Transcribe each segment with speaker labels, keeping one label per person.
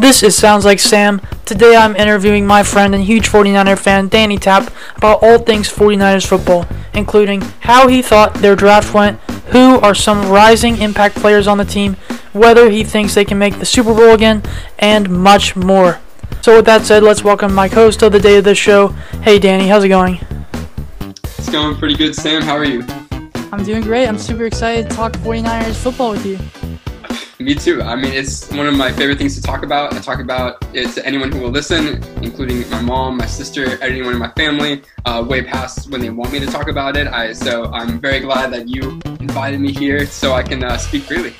Speaker 1: This is Sounds Like Sam. Today I'm interviewing my friend and huge 49er fan, Danny Tapp, about all things 49ers football, including how he thought their draft went, who are some rising impact players on the team, whether he thinks they can make the Super Bowl again, and much more. So, with that said, let's welcome my co host of the day of this show. Hey, Danny, how's it going?
Speaker 2: It's going pretty good, Sam. How are you?
Speaker 1: I'm doing great. I'm super excited to talk 49ers football with you.
Speaker 2: Me too. I mean, it's one of my favorite things to talk about. I talk about it to anyone who will listen, including my mom, my sister, anyone in my family, uh, way past when they want me to talk about it. I so I'm very glad that you invited me here so I can uh, speak freely.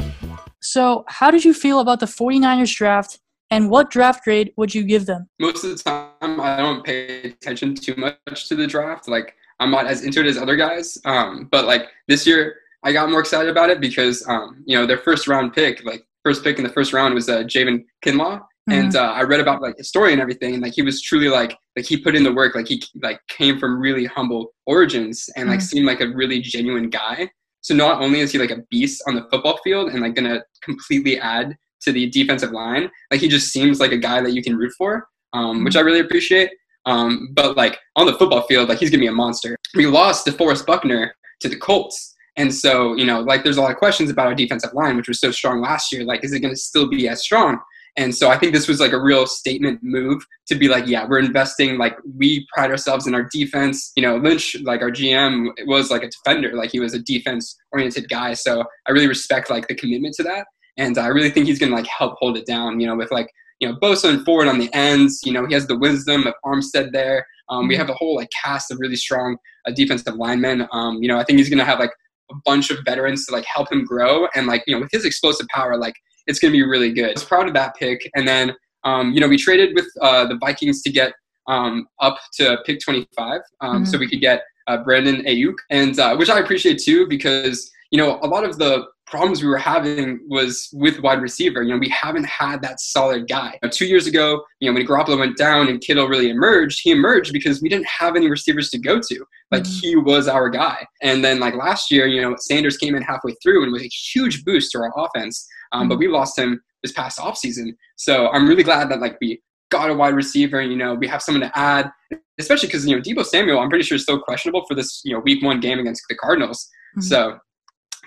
Speaker 1: So, how did you feel about the 49ers draft and what draft grade would you give them?
Speaker 2: Most of the time, I don't pay attention too much to the draft. Like, I'm not as into it as other guys. Um, but like this year, I got more excited about it because um, you know their first round pick, like first pick in the first round was uh, Javon Kinlaw, mm-hmm. and uh, I read about like his story and everything, and like he was truly like like he put in the work, like he like came from really humble origins and like mm-hmm. seemed like a really genuine guy. So not only is he like a beast on the football field and like gonna completely add to the defensive line, like he just seems like a guy that you can root for, um, mm-hmm. which I really appreciate. Um, but like on the football field, like he's gonna be a monster. We lost DeForest Buckner to the Colts, and so, you know, like there's a lot of questions about our defensive line, which was so strong last year. Like, is it going to still be as strong? And so I think this was like a real statement move to be like, yeah, we're investing. Like we pride ourselves in our defense. You know, Lynch, like our GM, was like a defender. Like he was a defense-oriented guy. So I really respect like the commitment to that, and I really think he's gonna like help hold it down. You know, with like you know Bosa and Ford on the ends. You know, he has the wisdom of Armstead there. Um, we mm-hmm. have a whole like cast of really strong uh, defensive linemen. Um, you know, I think he's gonna have like a bunch of veterans to like help him grow and like you know with his explosive power like it's going to be really good. I was proud of that pick and then um, you know we traded with uh, the Vikings to get um, up to pick 25 um, mm-hmm. so we could get uh, Brandon Aiyuk and uh, which I appreciate too because you know a lot of the problems we were having was with wide receiver. You know, we haven't had that solid guy. Now, two years ago, you know, when Garoppolo went down and Kittle really emerged, he emerged because we didn't have any receivers to go to. Like mm-hmm. he was our guy. And then like last year, you know, Sanders came in halfway through and was a huge boost to our offense. Um, mm-hmm. But we lost him this past offseason. So I'm really glad that like we got a wide receiver. You know, we have someone to add, especially because you know Deebo Samuel. I'm pretty sure is still questionable for this you know Week One game against the Cardinals. Mm-hmm. So,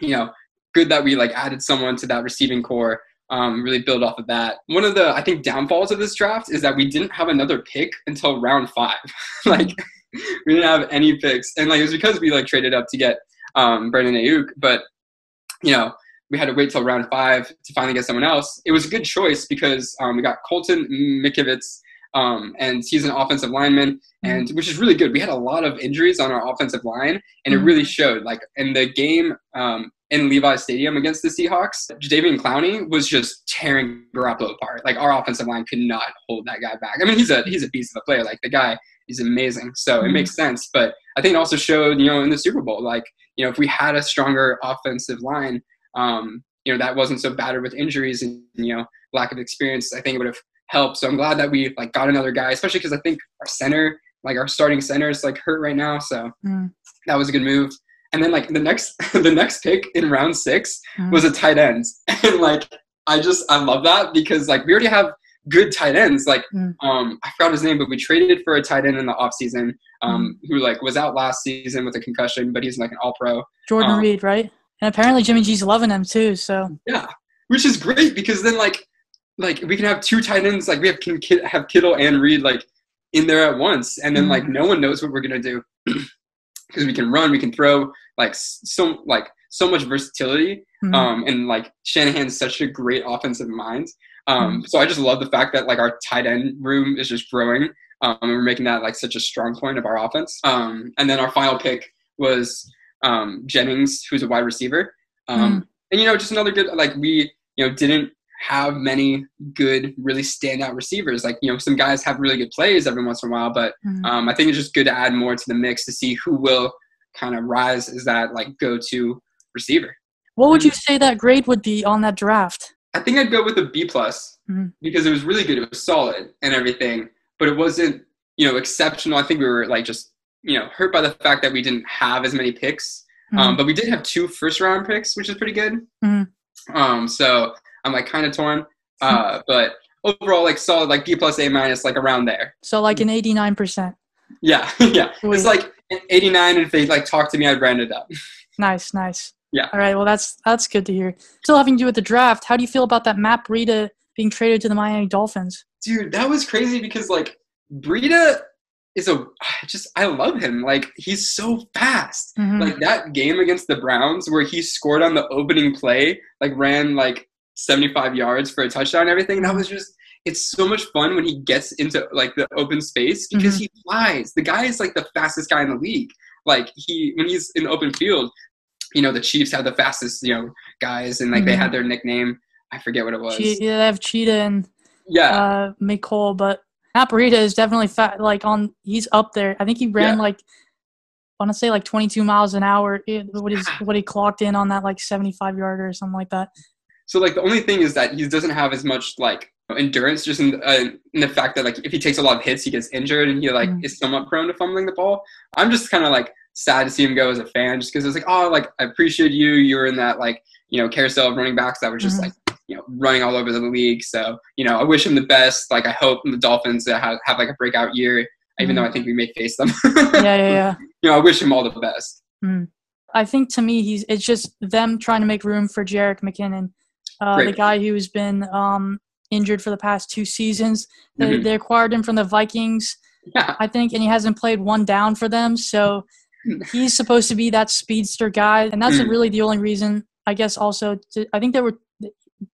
Speaker 2: you know, good that we like added someone to that receiving core. Um, really build off of that. One of the I think downfalls of this draft is that we didn't have another pick until round five. like we didn't have any picks, and like it was because we like traded up to get um, Brandon Aiyuk, but you know we had to wait till round five to finally get someone else. It was a good choice because um, we got Colton McKivitz, um, and he's an offensive lineman, mm-hmm. and which is really good. We had a lot of injuries on our offensive line, and it mm-hmm. really showed. Like in the game um, in Levi Stadium against the Seahawks, Jadeveon Clowney was just tearing Garoppolo apart. Like our offensive line could not hold that guy back. I mean, he's a he's a beast of a player. Like the guy is amazing. So mm-hmm. it makes sense. But I think it also showed, you know, in the Super Bowl, like, you know, if we had a stronger offensive line, um, you know, that wasn't so battered with injuries and, you know, lack of experience, I think it would have helped. So I'm glad that we like got another guy, especially because I think our center, like our starting center is like hurt right now. So mm. that was a good move. And then like the next the next pick in round six mm. was a tight end. And like I just I love that because like we already have good tight ends. Like mm. um I forgot his name, but we traded for a tight end in the offseason um mm. who like was out last season with a concussion, but he's like an all pro.
Speaker 1: Jordan um, Reed, right? And apparently Jimmy G's loving him too, so
Speaker 2: Yeah. Which is great because then like like we can have two tight ends, like we have can have Kittle and Reed like in there at once, and then mm. like no one knows what we're gonna do. because we can run, we can throw, like so like so much versatility. Mm-hmm. Um, and like Shanahan's such a great offensive mind. Um, mm-hmm. so I just love the fact that like our tight end room is just growing. Um, and we're making that like such a strong point of our offense. Um, and then our final pick was um, Jennings, who's a wide receiver. Um, mm. And you know, just another good like we you know didn't have many good, really standout receivers. Like, you know, some guys have really good plays every once in a while, but mm-hmm. um, I think it's just good to add more to the mix to see who will kind of rise as that like go to receiver.
Speaker 1: What would you say that grade would be on that draft?
Speaker 2: I think I'd go with a B plus mm-hmm. because it was really good. It was solid and everything, but it wasn't, you know, exceptional. I think we were like just, you know, hurt by the fact that we didn't have as many picks. Mm-hmm. Um, but we did have two first round picks, which is pretty good. Mm-hmm. Um, so I'm like kind of torn. Uh, but overall like solid like B plus A minus like around there.
Speaker 1: So like an eighty nine percent.
Speaker 2: Yeah, yeah. It's like eighty nine, and if they like talk to me, I'd round it up.
Speaker 1: Nice, nice.
Speaker 2: Yeah.
Speaker 1: All right. Well, that's that's good to hear. Still having to do with the draft. How do you feel about that Matt Breida being traded to the Miami Dolphins?
Speaker 2: Dude, that was crazy because like Breida is a just I love him. Like he's so fast.
Speaker 1: Mhm.
Speaker 2: Like that game against the Browns where he scored on the opening play, like ran like 75 yards for a touchdown and everything. That was just it's so much fun when he gets into like the open space because he flies. The guy is like the fastest guy in the league. Like he when he's in the open field, you know, the Chiefs have the fastest, you know, guys and like they
Speaker 1: Mhm.
Speaker 2: had their nickname. I forget what it was.
Speaker 1: Che- yeah, they have Cheetah and
Speaker 2: yeah.
Speaker 1: uh, Mecole, but Aparita is definitely fat. Like on, he's up there. I think he ran
Speaker 2: Yeah.
Speaker 1: like, I want to say like 22 miles an hour. What is what he clocked in on that like 75 yarder or something like that.
Speaker 2: So like the only thing is that he doesn't have as much like endurance, just in, uh, in the fact that like if he takes a lot of hits, he gets injured and he like
Speaker 1: Mhm.
Speaker 2: is somewhat prone to fumbling the ball. I'm just kind of like sad to see him go as a fan, just because it's like oh like I appreciate you. You were in that like you know carousel of running backs that were just
Speaker 1: Mhm.
Speaker 2: like you know running all over the league. So you know I wish him the best. Like I hope the Dolphins uh, have, have like a breakout year, even though I think we may face them.
Speaker 1: Yeah, yeah, yeah.
Speaker 2: you know I wish him all the best.
Speaker 1: I think to me, he's it's just them trying to make room for Jerick McKinnon, uh, the guy who's been um, injured for the past two seasons. They,
Speaker 2: Mhm.
Speaker 1: they acquired him from the Vikings,
Speaker 2: Yeah.
Speaker 1: I think, and he hasn't played one down for them. So he's supposed to be that speedster guy, and that's
Speaker 2: Mhm.
Speaker 1: really the only reason. I guess also, to, I think there were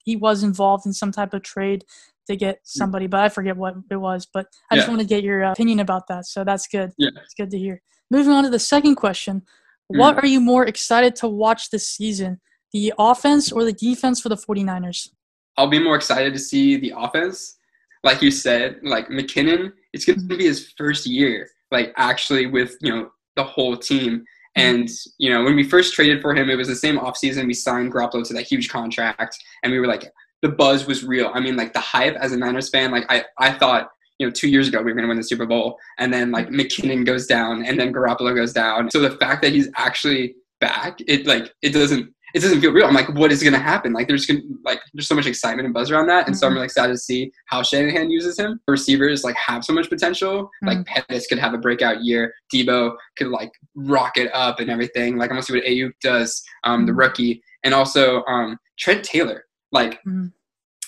Speaker 1: he was involved in some type of trade to get somebody, but I forget what it was. But I just
Speaker 2: Yeah.
Speaker 1: want to get your uh, opinion about that. So that's good.
Speaker 2: Yeah.
Speaker 1: It's good to hear. Moving on to the second question. What are you more excited to watch this season? The offense or the defense for the 49ers?
Speaker 2: I'll be more excited to see the offense. Like you said, like McKinnon, it's going to be his first year, like actually with you know the whole team. Mm-hmm. And you know when we first traded for him, it was the same offseason we signed Garoppolo to that huge contract, and we were like, the buzz was real. I mean, like the hype as a Niners fan, like I I thought. You know, two years ago we were going to win the Super Bowl, and then like mm-hmm. McKinnon goes down, and then Garoppolo goes down. So the fact that he's actually back, it like it doesn't it doesn't feel real. I'm like, what is going to happen? Like, there's gonna, like there's so much excitement and buzz around that, and so I'm
Speaker 1: Mhm.
Speaker 2: really excited to see how Shanahan uses him. Receivers like have so much potential. Like Pettis could have a breakout year. Deebo could like rock it up and everything. Like I'm gonna see what Aiyuk does, um, the
Speaker 1: Mhm.
Speaker 2: rookie, and also um, Trent Taylor. Like
Speaker 1: Mhm.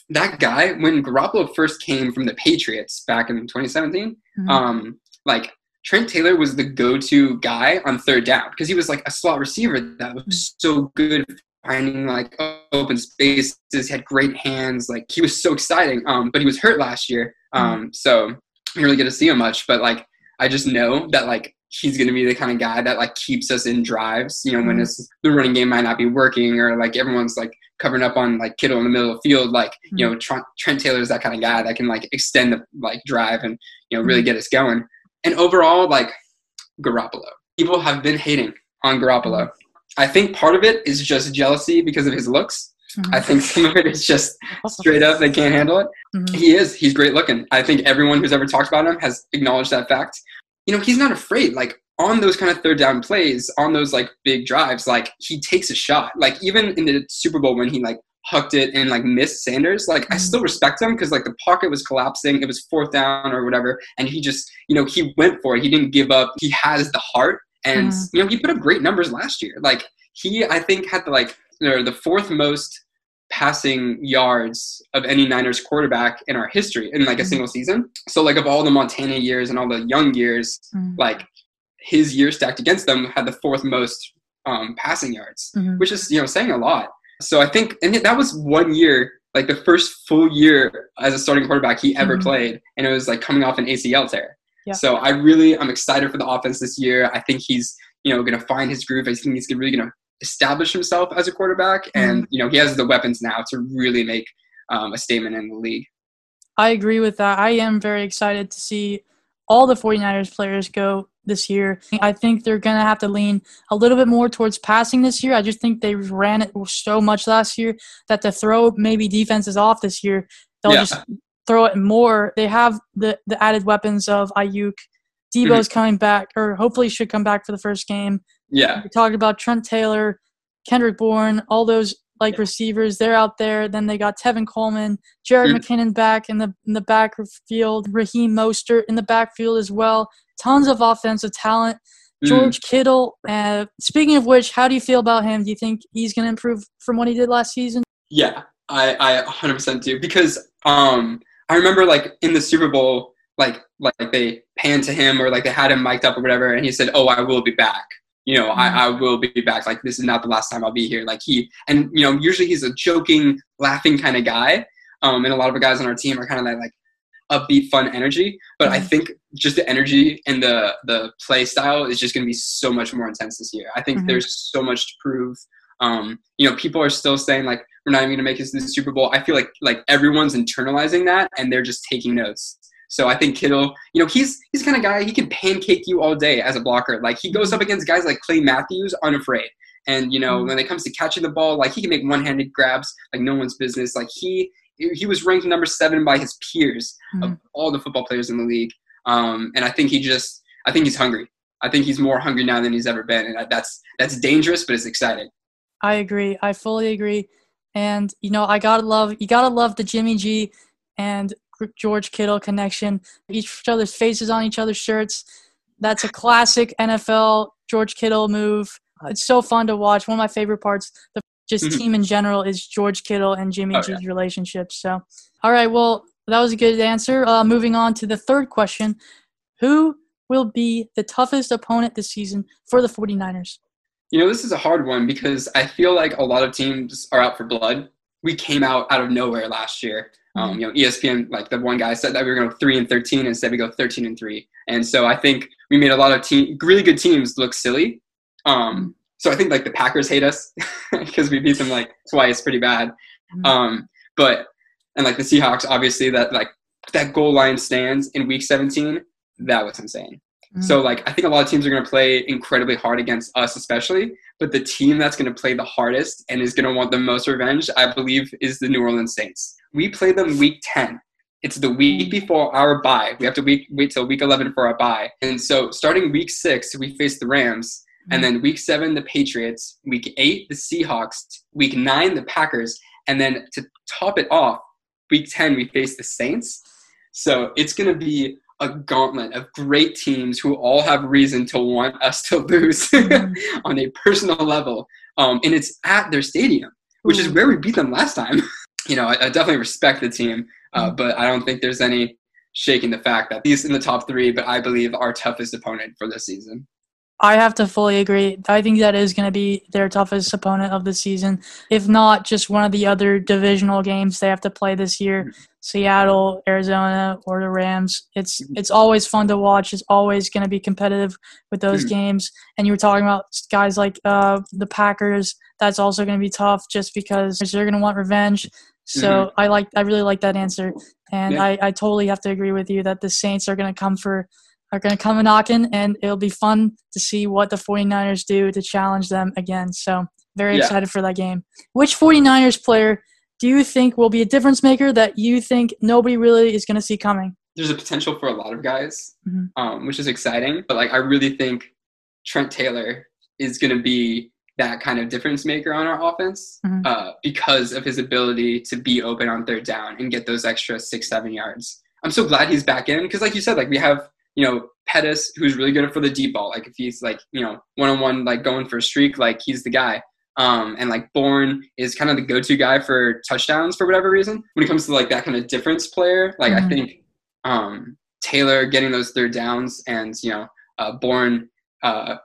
Speaker 2: that guy when Garoppolo first came from the Patriots back in 2017
Speaker 1: Mhm.
Speaker 2: um, like Trent Taylor was the go-to guy on third down because he was like a slot receiver that was so good finding like open spaces. Had great hands. Like he was so exciting. Um, but he was hurt last year. Um, so I didn't really get to see him much. But like I just know that like he's gonna be the kind of guy that like keeps us in drives. You know, when
Speaker 1: Mhm.
Speaker 2: it's the running game might not be working or like everyone's like covering up on like Kittle in the middle of the field. Like you know, Trent, Trent Taylor's that kind of guy that can like extend the like drive and you know really get us going. And overall, like Garoppolo, people have been hating on Garoppolo. I think part of it is just jealousy because of his looks.
Speaker 1: Mhm.
Speaker 2: I think some of it is just straight up they can't handle it.
Speaker 1: Mhm.
Speaker 2: He is. He's great looking. I think everyone who's ever talked about him has acknowledged that fact. You know, he's not afraid. Like on those kind of third down plays, on those like big drives, like he takes a shot. Like even in the Super Bowl when he like hucked it and like missed Sanders, like I still respect him because like the pocket was collapsing. It was fourth down or whatever, and he just you know he went for it. He didn't give up. He has the heart, and
Speaker 1: Mhm.
Speaker 2: you know he put up great numbers last year. Like he, I think had the like you know, the fourth most passing yards of any Niners quarterback in our history in like a
Speaker 1: Mhm.
Speaker 2: single season. So like of all the Montana years and all the young years,
Speaker 1: Mhm.
Speaker 2: like his year stacked against them had the fourth most um, passing yards,
Speaker 1: Mhm.
Speaker 2: which is you know saying a lot. So I think and that was one year, like the first full year as a starting quarterback he ever
Speaker 1: Mhm.
Speaker 2: played, and it was like coming off an ACL tear.
Speaker 1: Yeah.
Speaker 2: So I really I'm excited for the offense this year. I think he's you know going to find his groove. I think he's really going to establish himself as a quarterback, and you know he has the weapons now to really make um, a statement in the league.
Speaker 1: I agree with that. I am very excited to see all the 49ers players go this year. I think they're going to have to lean a little bit more towards passing this year. I just think they ran it so much last year that to throw maybe defenses off this year, they'll
Speaker 2: Yeah.
Speaker 1: just throw it more. They have the, the added weapons of Aiyuk. Deebo's mm-hmm. coming back, or hopefully should come back for the first game.
Speaker 2: Yeah,
Speaker 1: We talked about Trent Taylor, Kendrick Bourne, all those like receivers. They're out there. Then they got Tevin Coleman, Jared
Speaker 2: Mhm.
Speaker 1: McKinnon back in the in the backfield, Raheem Mostert in the backfield as well. Tons of offensive talent.
Speaker 2: Mm.
Speaker 1: George Kittle. Uh, speaking of which, how do you feel about him? Do you think he's going to improve from what he did last season?
Speaker 2: Yeah, I, I 100% do because um I remember like in the Super Bowl like like they panned to him or like they had him mic'd up or whatever and he said, "Oh, I will be back." You know, I, I will be back. Like this is not the last time I'll be here. Like he and you know usually he's a joking, laughing kind of guy. Um, and a lot of the guys on our team are kind of that like upbeat, fun energy. But I
Speaker 1: Mhm.
Speaker 2: think just the energy and the the play style is just going to be so much more intense this year. I think
Speaker 1: Mhm.
Speaker 2: there's so much to prove. Um, you know, people are still saying like we're not even going to make it to the Super Bowl. I feel like like everyone's internalizing that and they're just taking notes. So I think Kittle, you know, he's he's the kind of guy he can pancake you all day as a blocker. Like he goes up against guys like Clay Matthews unafraid. And you know,
Speaker 1: Mhm.
Speaker 2: when it comes to catching the ball, like he can make one-handed grabs like no one's business. Like he he was ranked number seven by his peers of
Speaker 1: Mhm.
Speaker 2: all the football players in the league. Um, and I think he just I think he's hungry. I think he's more hungry now than he's ever been, and that's that's dangerous, but it's exciting.
Speaker 1: I agree. I fully agree. And you know, I gotta love you gotta love the Jimmy G and George Kittle connection. Each other's faces on each other's shirts. That's a classic NFL George Kittle move. It's so fun to watch. One of my favorite parts, the just
Speaker 2: Mhm.
Speaker 1: team in general, is George Kittle and Jimmy
Speaker 2: Oh,
Speaker 1: G's relationship. So, all right, well, that was a good answer. Uh, moving on to the third question: Who will be the toughest opponent this season for the 49ers?
Speaker 2: You know, this is a hard one because I feel like a lot of teams are out for blood. We came out out of nowhere last year. Um, you know, ESPN, like the one guy said that we were going to go three and thirteen, instead we go thirteen and three. And so I think we made a lot of team, really good teams look silly. Um, so I think like the Packers hate us because we beat them like twice, pretty bad.
Speaker 1: Mhm.
Speaker 2: Um, but and like the Seahawks, obviously that like that goal line stands in Week 17. That was insane.
Speaker 1: Mhm.
Speaker 2: So like I think a lot of teams are going to play incredibly hard against us, especially. But the team that's going to play the hardest and is going to want the most revenge, I believe, is the New Orleans Saints. We play them Week 10. It's the week before our bye. We have to week, wait till Week 11 for our bye. And so starting Week six, we face the Rams. And then week seven, the Patriots. Week eight, the Seahawks. Week nine, the Packers. And then to top it off, week 10, we face the Saints. So it's going to be a gauntlet of great teams who all have reason to want us to lose
Speaker 1: Mhm.
Speaker 2: on a personal level. Um, and it's at their stadium, which is where we beat them last time. you know, I, I definitely respect the team, uh,
Speaker 1: Mhm.
Speaker 2: but I don't think there's any shaking the fact that he's in the top three, but I believe our toughest opponent for this season.
Speaker 1: I have to fully agree. I think that is going to be their toughest opponent of the season, if not just one of the other divisional games they have to play this year. Seattle, Arizona, or the Rams. It's it's always fun to watch. It's always going to be competitive with those
Speaker 2: Mhm.
Speaker 1: games. And you were talking about guys like uh, the Packers. That's also going to be tough, just because they're going to want revenge. So I like I really like that answer, and
Speaker 2: Yeah.
Speaker 1: I, I totally have to agree with you that the Saints are going to come for are going to come a knocking, and it'll be fun to see what the 49ers do to challenge them again. So, very
Speaker 2: Yeah.
Speaker 1: excited for that game. Which 49ers player do you think will be a difference maker that you think nobody really is going to see coming?
Speaker 2: There's a potential for a lot of guys,
Speaker 1: Mhm.
Speaker 2: um, which is exciting. But like, I really think Trent Taylor is going to be that kind of difference maker on our offense
Speaker 1: Mhm.
Speaker 2: uh, because of his ability to be open on third down and get those extra six, seven yards. I'm so glad he's back in because, like you said, like we have you know Pettis who's really good for the deep ball. Like if he's like you know one on one like going for a streak, like he's the guy. Um, and like Bourne is kind of the go-to guy for touchdowns for whatever reason. When it comes to like that kind of difference player, like I
Speaker 1: Mhm.
Speaker 2: think um, Taylor getting those third downs and you know uh, Bourne uh,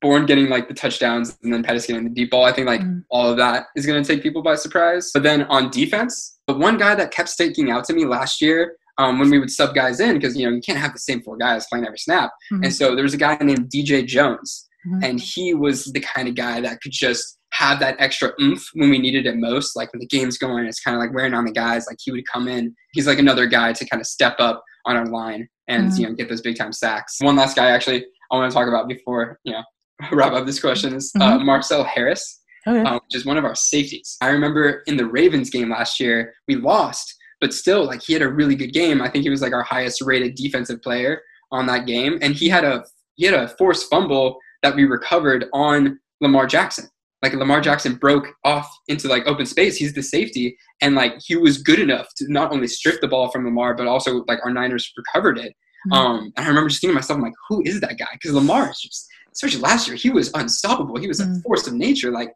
Speaker 2: Bourne getting like the touchdowns and then Pettis getting the deep ball. I think like
Speaker 1: Mhm.
Speaker 2: all of that is going to take people by surprise. But then on defense, the one guy that kept sticking out to me last year um, when we would sub guys in because you know you can't have the same four guys playing every snap.
Speaker 1: Mhm.
Speaker 2: And so there was a guy named DJ Jones,
Speaker 1: Mhm.
Speaker 2: and he was the kind of guy that could just have that extra oomph when we needed it most. Like when the game's going, it's kind of like wearing on the guys. Like he would come in. He's like another guy to kind of step up on our line and
Speaker 1: Mhm.
Speaker 2: you know get those big time sacks. One last guy actually I want to talk about before you know wrap up this question is uh, Marcel Harris
Speaker 1: Okay.
Speaker 2: um, which is one of our safeties. I remember in the Ravens game last year, we lost, but still, like he had a really good game. I think he was like our highest rated defensive player on that game, and he had a he had a forced fumble that we recovered on Lamar Jackson. like Lamar Jackson broke off into like open space. He's the safety, and like he was good enough to not only strip the ball from Lamar, but also like our Niners recovered it. Mm-hmm. Um, and I remember just thinking to myself, I'm like, who is that guy? Because Lamar is just, especially last year, he was unstoppable. He was mm-hmm. a force of nature. Like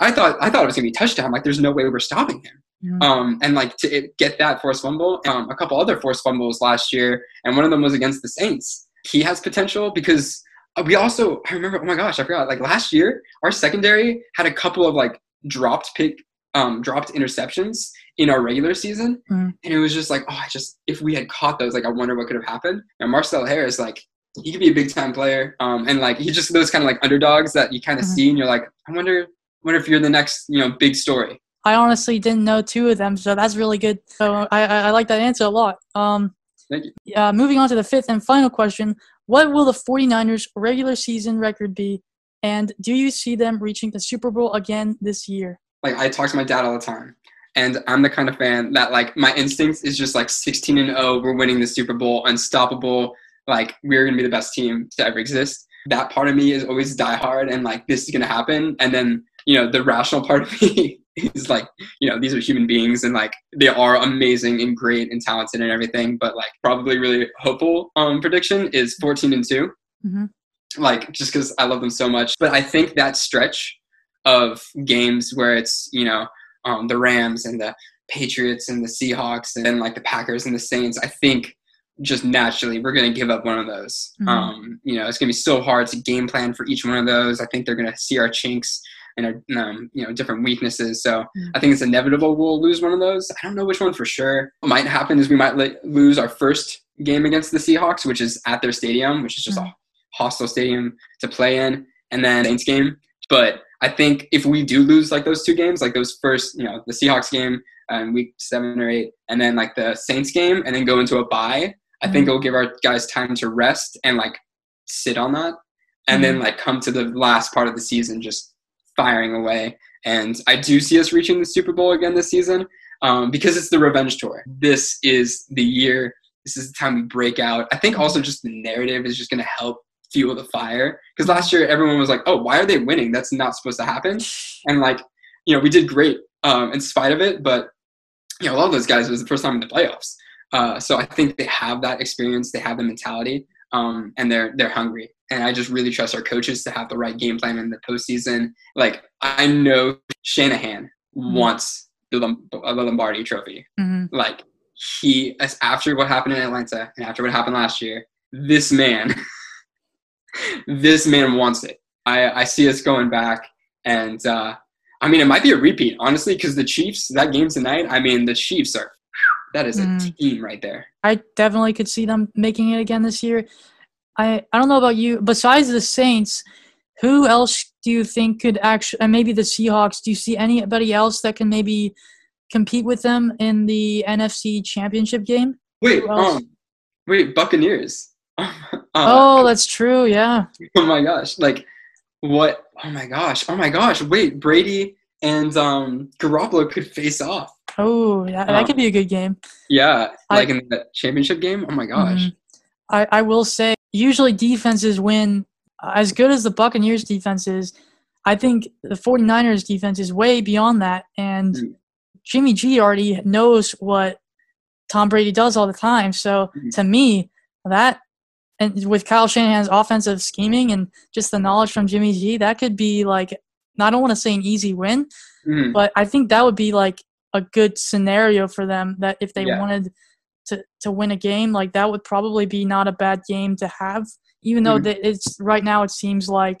Speaker 2: I thought, I thought it was gonna be touchdown. Like there's no way we were stopping him. Mm-hmm. Um, and like to get that forced fumble, um, a couple other forced fumbles last year, and one of them was against the Saints. He has potential because uh, we also I remember oh my gosh I forgot like last year our secondary had a couple of like dropped pick um dropped interceptions in our regular season mm. and it was just like oh I just if we had caught those like I wonder what could have happened and Marcel Harris like he could be a big time player um and like he's just those kind of like underdogs that you kind of mm-hmm. see and you're like I wonder wonder if you're the next you know big story
Speaker 1: I honestly didn't know two of them so that's really good so I I, I like that answer a lot um
Speaker 2: Thank you.
Speaker 1: Uh, moving on to the fifth and final question. What will the 49ers regular season record be? And do you see them reaching the Super Bowl again this year?
Speaker 2: Like I talk to my dad all the time. And I'm the kind of fan that like my instincts is just like 16 and 0. We're winning the Super Bowl, unstoppable. Like we're gonna be the best team to ever exist. That part of me is always diehard and like this is gonna happen. And then you know the rational part of me is like you know these are human beings and like they are amazing and great and talented and everything but like probably really hopeful um prediction is 14 and 2 mm-hmm. like just because i love them so much but i think that stretch of games where it's you know um, the rams and the patriots and the seahawks and then like the packers and the saints i think just naturally we're going to give up one of those mm-hmm. um, you know it's going to be so hard to game plan for each one of those i think they're going to see our chinks and our, um, you know different weaknesses. So mm-hmm. I think it's inevitable we'll lose one of those. I don't know which one for sure. What might happen is we might lose our first game against the Seahawks, which is at their stadium, which is just mm-hmm. a hostile stadium to play in, and then Saints game. But I think if we do lose like those two games, like those first, you know, the Seahawks game um, week seven or eight, and then like the Saints game, and then go into a bye, I think mm-hmm. it'll give our guys time to rest and like sit on that, and then mm-hmm. like come to the last part of the season just firing away. And I do see us reaching the Super Bowl again this season um, because it's the revenge tour. This is the year. This is the time we break out. I think also just the narrative is just going to help fuel the fire. Because last year everyone was like, "Oh, why are they winning? That's not supposed to happen." And like, you know, we did great um, in spite of it, but you know, a lot of those guys was the first time in the playoffs. Uh, so I think they have that experience, they have the mentality, um, and they're they're hungry and I just really trust our coaches to have the right game plan in the postseason. Like I know Shanahan mm-hmm. wants the, Lombardi Trophy. Mm-hmm. Like he, as after what happened in Atlanta and after what happened last year, this man, this man wants it. I, I see us going back, and uh, I mean it might be a repeat, honestly, because the Chiefs that game tonight. I mean the Chiefs are that is a mm. team right there.
Speaker 1: I definitely could see them making it again this year. I I don't know about you. Besides the Saints, who else do you think could actually? And maybe the Seahawks. Do you see anybody else that can maybe compete with them in the NFC Championship game?
Speaker 2: Wait, um, wait, Buccaneers.
Speaker 1: uh, oh, that's true. Yeah.
Speaker 2: Oh my gosh! Like, what? Oh my gosh! Oh my gosh! Wait, Brady and um Garoppolo could face off.
Speaker 1: Oh, yeah, that um, could be a good game.
Speaker 2: Yeah, like I, in the championship game. Oh my gosh. Mm-hmm.
Speaker 1: I, I will say usually defenses win as good as the Buccaneers defense is. I think the 49ers defense is way beyond that. And mm. Jimmy G already knows what Tom Brady does all the time. So mm. to me, that and with Kyle Shanahan's offensive scheming and just the knowledge from Jimmy G, that could be like I don't want to say an easy win, mm. but I think that would be like a good scenario for them that if they yeah. wanted to to win a game like that would probably be not a bad game to have even though mm-hmm. it's right now it seems like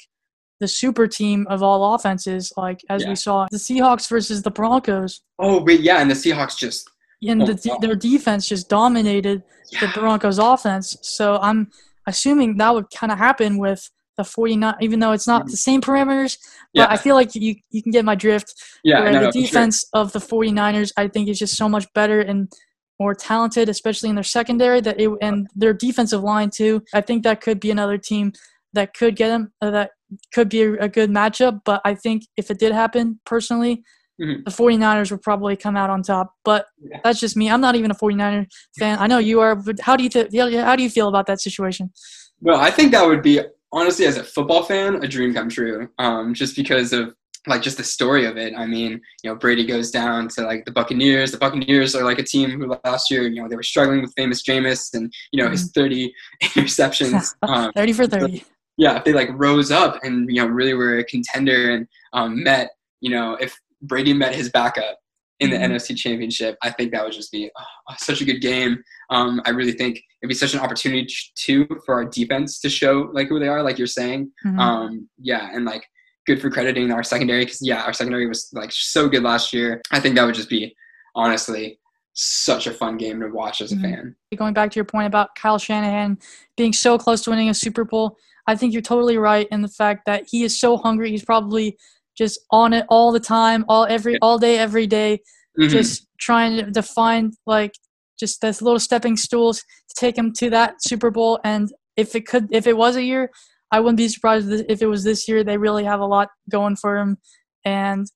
Speaker 1: the super team of all offenses like as yeah. we saw the Seahawks versus the Broncos
Speaker 2: oh wait yeah and the Seahawks just
Speaker 1: and oh, the, their defense just dominated yeah. the Broncos offense so I'm assuming that would kind of happen with the 49 even though it's not mm-hmm. the same parameters but yeah. I feel like you you can get my drift
Speaker 2: yeah no,
Speaker 1: the
Speaker 2: no,
Speaker 1: defense
Speaker 2: sure.
Speaker 1: of the 49ers I think is just so much better and more talented, especially in their secondary. That it, and their defensive line too. I think that could be another team that could get them. Uh, that could be a, a, good matchup. But I think if it did happen, personally, mm-hmm. the 49ers would probably come out on top. But yeah. that's just me. I'm not even a 49er fan. I know you are. But how do you th- how do you feel about that situation?
Speaker 2: Well, I think that would be honestly, as a football fan, a dream come true. Um, just because of like just the story of it. I mean, you know, Brady goes down to like the Buccaneers. The Buccaneers are like a team who last year, you know, they were struggling with famous Jameis and you know his mm-hmm. 30 interceptions.
Speaker 1: Um, 30 for 30.
Speaker 2: yeah, if they like rose up and you know really were a contender and um, met, you know, if Brady met his backup in the mm-hmm. NFC Championship, I think that would just be oh, such a good game. Um, I really think it'd be such an opportunity too for our defense to show like who they are, like you're saying. Mm-hmm. Um, yeah, and like good for crediting our secondary because yeah, our secondary was like so good last year. I think that would just be honestly such a fun game to watch as a mm-hmm. fan.
Speaker 1: Going back to your point about Kyle Shanahan being so close to winning a Super Bowl, I think you're totally right in the fact that he is so hungry. He's probably just on it all the time, all every all day, every day, mm-hmm. just trying to find like just those little stepping stools to take him to that Super Bowl. And if it could, if it was a year, I wouldn't be surprised if it was this year. They really have a lot going for him, and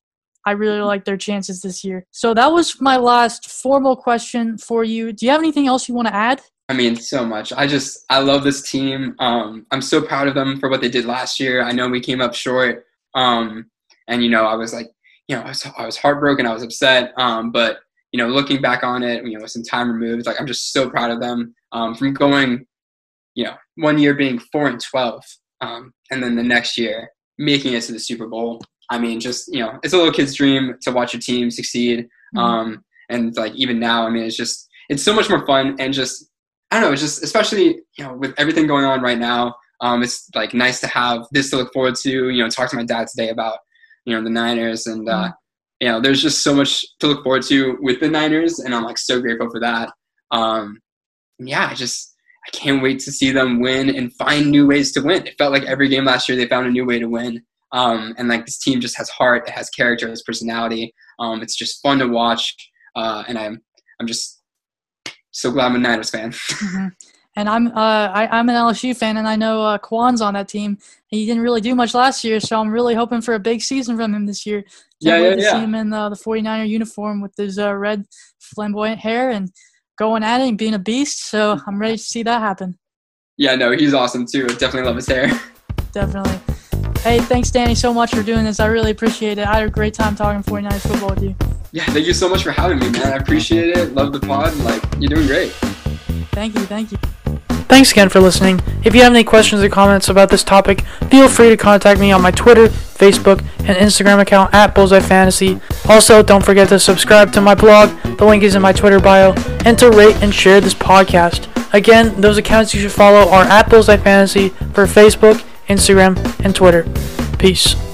Speaker 1: I really like their chances this year. So that was my last formal question for you. Do you have anything else you want to add?
Speaker 2: I mean, so much. I just, I love this team. Um, I'm so proud of them for what they did last year. I know we came up short. Um, and, you know, I was like, you know, I was, I was heartbroken. I was upset. Um, but, you know, looking back on it, you know, with some time removed, like, I'm just so proud of them um, from going, you know, one year being four and 12 um, and then the next year making it to the Super Bowl. I mean, just you know, it's a little kid's dream to watch your team succeed. Mm-hmm. Um, and like even now, I mean, it's just it's so much more fun and just I don't know, it's just especially you know with everything going on right now. Um, it's like nice to have this to look forward to. You know, talk to my dad today about you know the Niners and uh, mm-hmm. you know there's just so much to look forward to with the Niners, and I'm like so grateful for that. Um, yeah, I just I can't wait to see them win and find new ways to win. It felt like every game last year they found a new way to win. Um, and like this team just has heart, it has character, it has personality. Um, it's just fun to watch, uh, and I'm I'm just so glad I'm a Niners fan.
Speaker 1: mm-hmm. And I'm uh, I, am an LSU fan, and I know uh, Quan's on that team. He didn't really do much last year, so I'm really hoping for a big season from him this year. Can't
Speaker 2: yeah,
Speaker 1: wait
Speaker 2: yeah,
Speaker 1: to
Speaker 2: yeah.
Speaker 1: see him in uh, the 49er uniform with his uh, red flamboyant hair and going at it and being a beast. So I'm ready to see that happen.
Speaker 2: Yeah, no, he's awesome too. Definitely love his hair.
Speaker 1: Definitely. Hey, thanks, Danny, so much for doing this. I really appreciate it. I had a great time talking 49ers football with you.
Speaker 2: Yeah, thank you so much for having me, man. I appreciate it. Love the pod. Like, you're doing great.
Speaker 1: Thank you. Thank you. Thanks again for listening. If you have any questions or comments about this topic, feel free to contact me on my Twitter, Facebook, and Instagram account at Bullseye Fantasy. Also, don't forget to subscribe to my blog, the link is in my Twitter bio, and to rate and share this podcast. Again, those accounts you should follow are at Bullseye Fantasy for Facebook, Instagram, and Twitter. Peace.